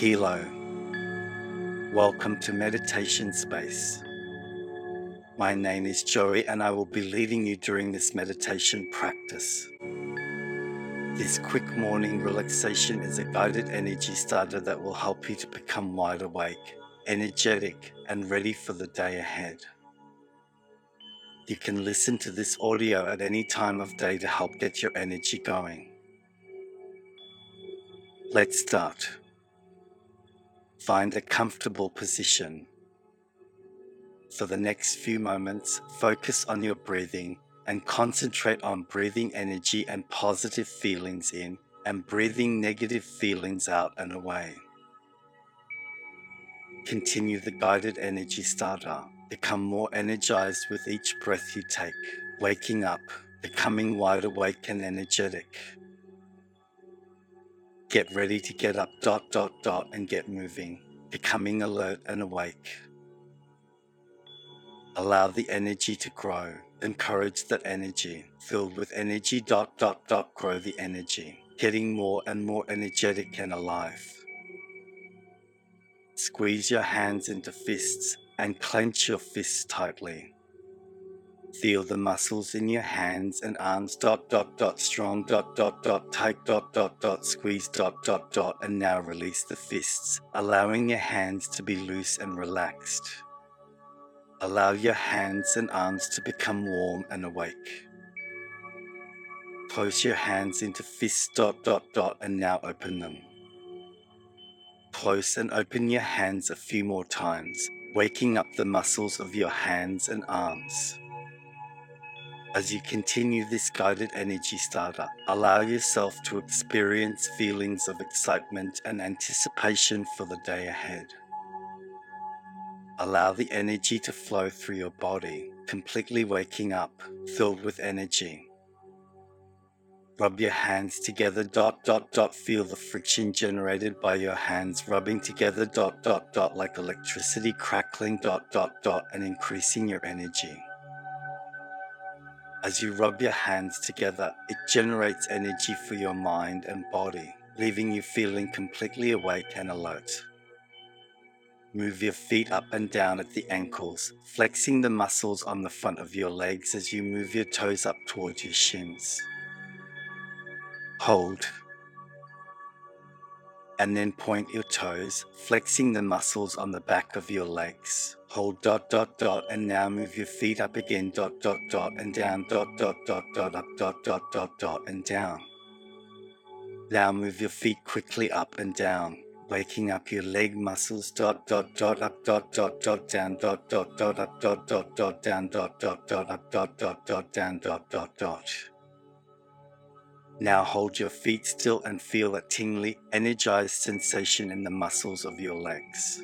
Hilo. Welcome to Meditation Space. My name is Joey and I will be leading you during this meditation practice. This quick morning relaxation is a guided energy starter that will help you to become wide awake, energetic, and ready for the day ahead. You can listen to this audio at any time of day to help get your energy going. Let's start. Find a comfortable position. For the next few moments, focus on your breathing and concentrate on breathing energy and positive feelings in and breathing negative feelings out and away. Continue the guided energy starter. Become more energized with each breath you take, waking up, becoming wide awake and energetic. Get ready to get up, dot, dot, dot, and get moving, becoming alert and awake. Allow the energy to grow. Encourage that energy. Filled with energy, dot, dot, dot, grow the energy. Getting more and more energetic and alive. Squeeze your hands into fists and clench your fists tightly. Feel the muscles in your hands and arms dot dot dot strong dot dot dot tight dot dot dot squeeze dot dot dot and now release the fists, allowing your hands to be loose and relaxed. Allow your hands and arms to become warm and awake. Close your hands into fists dot dot dot and now open them. Close and open your hands a few more times, waking up the muscles of your hands and arms. As you continue this guided energy starter, allow yourself to experience feelings of excitement and anticipation for the day ahead. Allow the energy to flow through your body, completely waking up, filled with energy. Rub your hands together, dot, dot, dot. Feel the friction generated by your hands rubbing together, dot, dot, dot, like electricity crackling, dot, dot, dot, and increasing your energy. As you rub your hands together, it generates energy for your mind and body, leaving you feeling completely awake and alert. Move your feet up and down at the ankles, flexing the muscles on the front of your legs as you move your toes up towards your shins. Hold and then point your toes, flexing the muscles on the back of your legs. Hold dot dot dot and now move your feet up again dot dot dot and down dot dot dot dot up dot dot dot dot and down. Now move your feet quickly up and down, waking up your leg muscles dot dot dot up dot dot dot down dot dot dot up dot dot dot down dot dot dot up dot dot dot down dot dot dot. Now hold your feet still and feel a tingly, energized sensation in the muscles of your legs.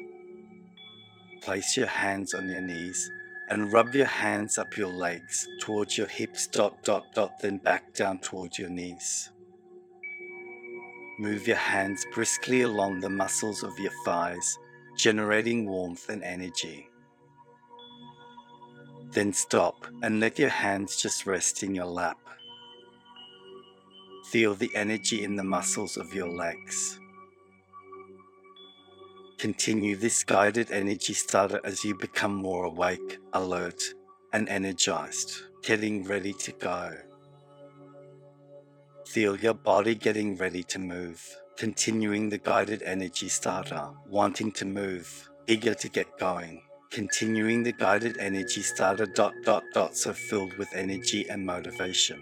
Place your hands on your knees and rub your hands up your legs towards your hips, dot, dot, dot, then back down towards your knees. Move your hands briskly along the muscles of your thighs, generating warmth and energy. Then stop and let your hands just rest in your lap. Feel the energy in the muscles of your legs. Continue this guided energy starter as you become more awake, alert, and energized, getting ready to go. Feel your body getting ready to move, continuing the guided energy starter, wanting to move, eager to get going. Continuing the guided energy starter dot dot dot so filled with energy and motivation.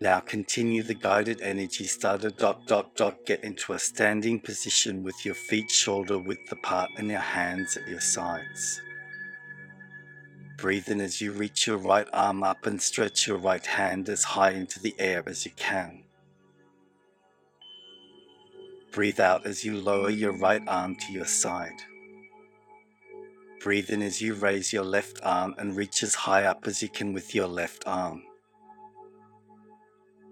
Now continue the guided energy starter dot dot dot get into a standing position with your feet shoulder width apart and your hands at your sides. Breathe in as you reach your right arm up and stretch your right hand as high into the air as you can. Breathe out as you lower your right arm to your side. Breathe in as you raise your left arm and reach as high up as you can with your left arm.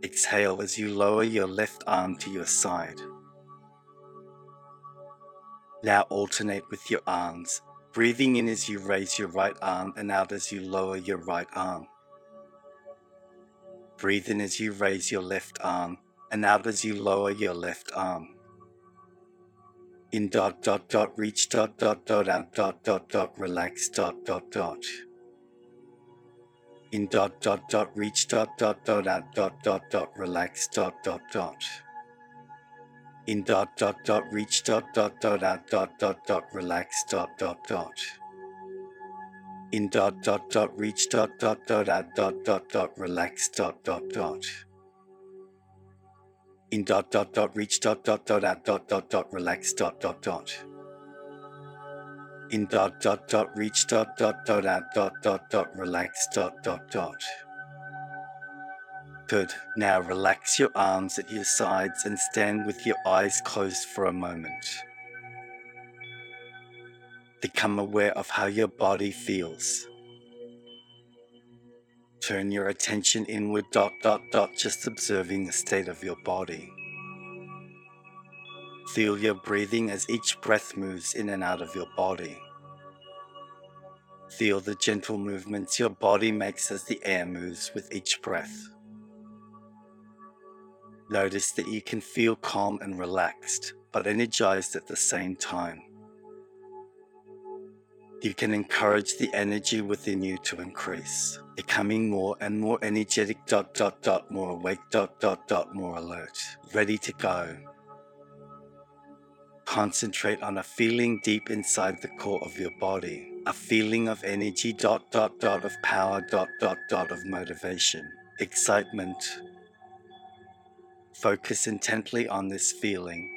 Exhale as you lower your left arm to your side. Now alternate with your arms, breathing in as you raise your right arm and out as you lower your right arm. Breathe in as you raise your left arm and out as you lower your left arm. in dot dot dot reach dot dot dot out dot dot dot relax dot dot dot in dot dot dot reach dot dot dot out dot dot dot relax dot dot dot in dot dot dot reach dot dot dot out dot dot dot relax dot dot dot in dot dot dot reach dot dot dot out dot dot dot relax dot dot dot in dot dot dot reach dot dot dot out dot dot dot relax dot dot dot in dot dot dot reach dot dot dot out dot dot dot relax dot dot dot Good. Now relax your arms at your sides and stand with your eyes closed for a moment. Become aware of how your body feels. Turn your attention inward dot dot dot just observing the state of your body. Feel your breathing as each breath moves in and out of your body. Feel the gentle movements your body makes as the air moves with each breath. Notice that you can feel calm and relaxed, but energized at the same time. You can encourage the energy within you to increase, becoming more and more energetic, dot, dot, dot, more awake, dot, dot, dot, more alert, ready to go. Concentrate on a feeling deep inside the core of your body, a feeling of energy, dot, dot, dot, of power, dot, dot, dot, of motivation, excitement, Focus intently on this feeling.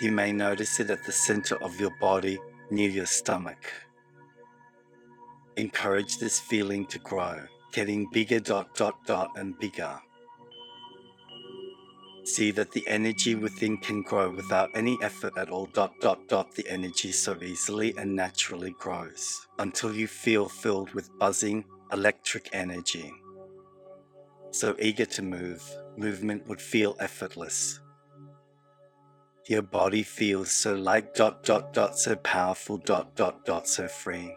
You may notice it at the center of your body near your stomach. Encourage this feeling to grow, getting bigger dot dot dot and bigger. See that the energy within can grow without any effort at all dot dot dot the energy so easily and naturally grows until you feel filled with buzzing electric energy. So eager to move, movement would feel effortless. Your body feels so light, dot, dot, dot, so powerful, dot, dot, dot, so free.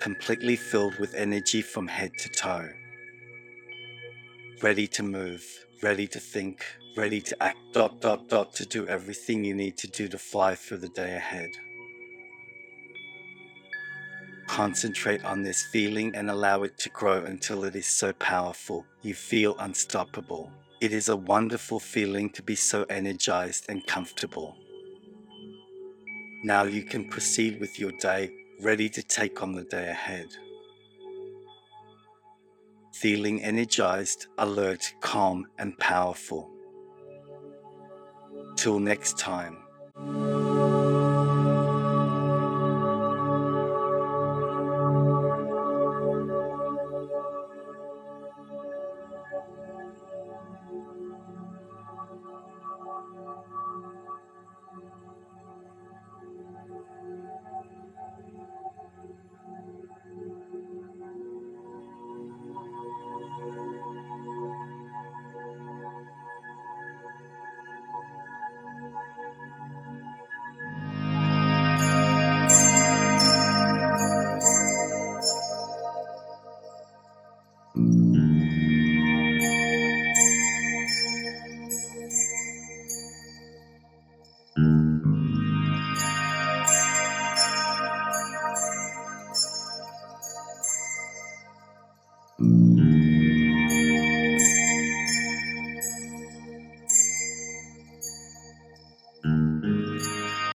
Completely filled with energy from head to toe. Ready to move, ready to think, ready to act, dot, dot, dot, to do everything you need to do to fly through the day ahead. Concentrate on this feeling and allow it to grow until it is so powerful you feel unstoppable. It is a wonderful feeling to be so energized and comfortable. Now you can proceed with your day ready to take on the day ahead. Feeling energized, alert, calm, and powerful. Till next time.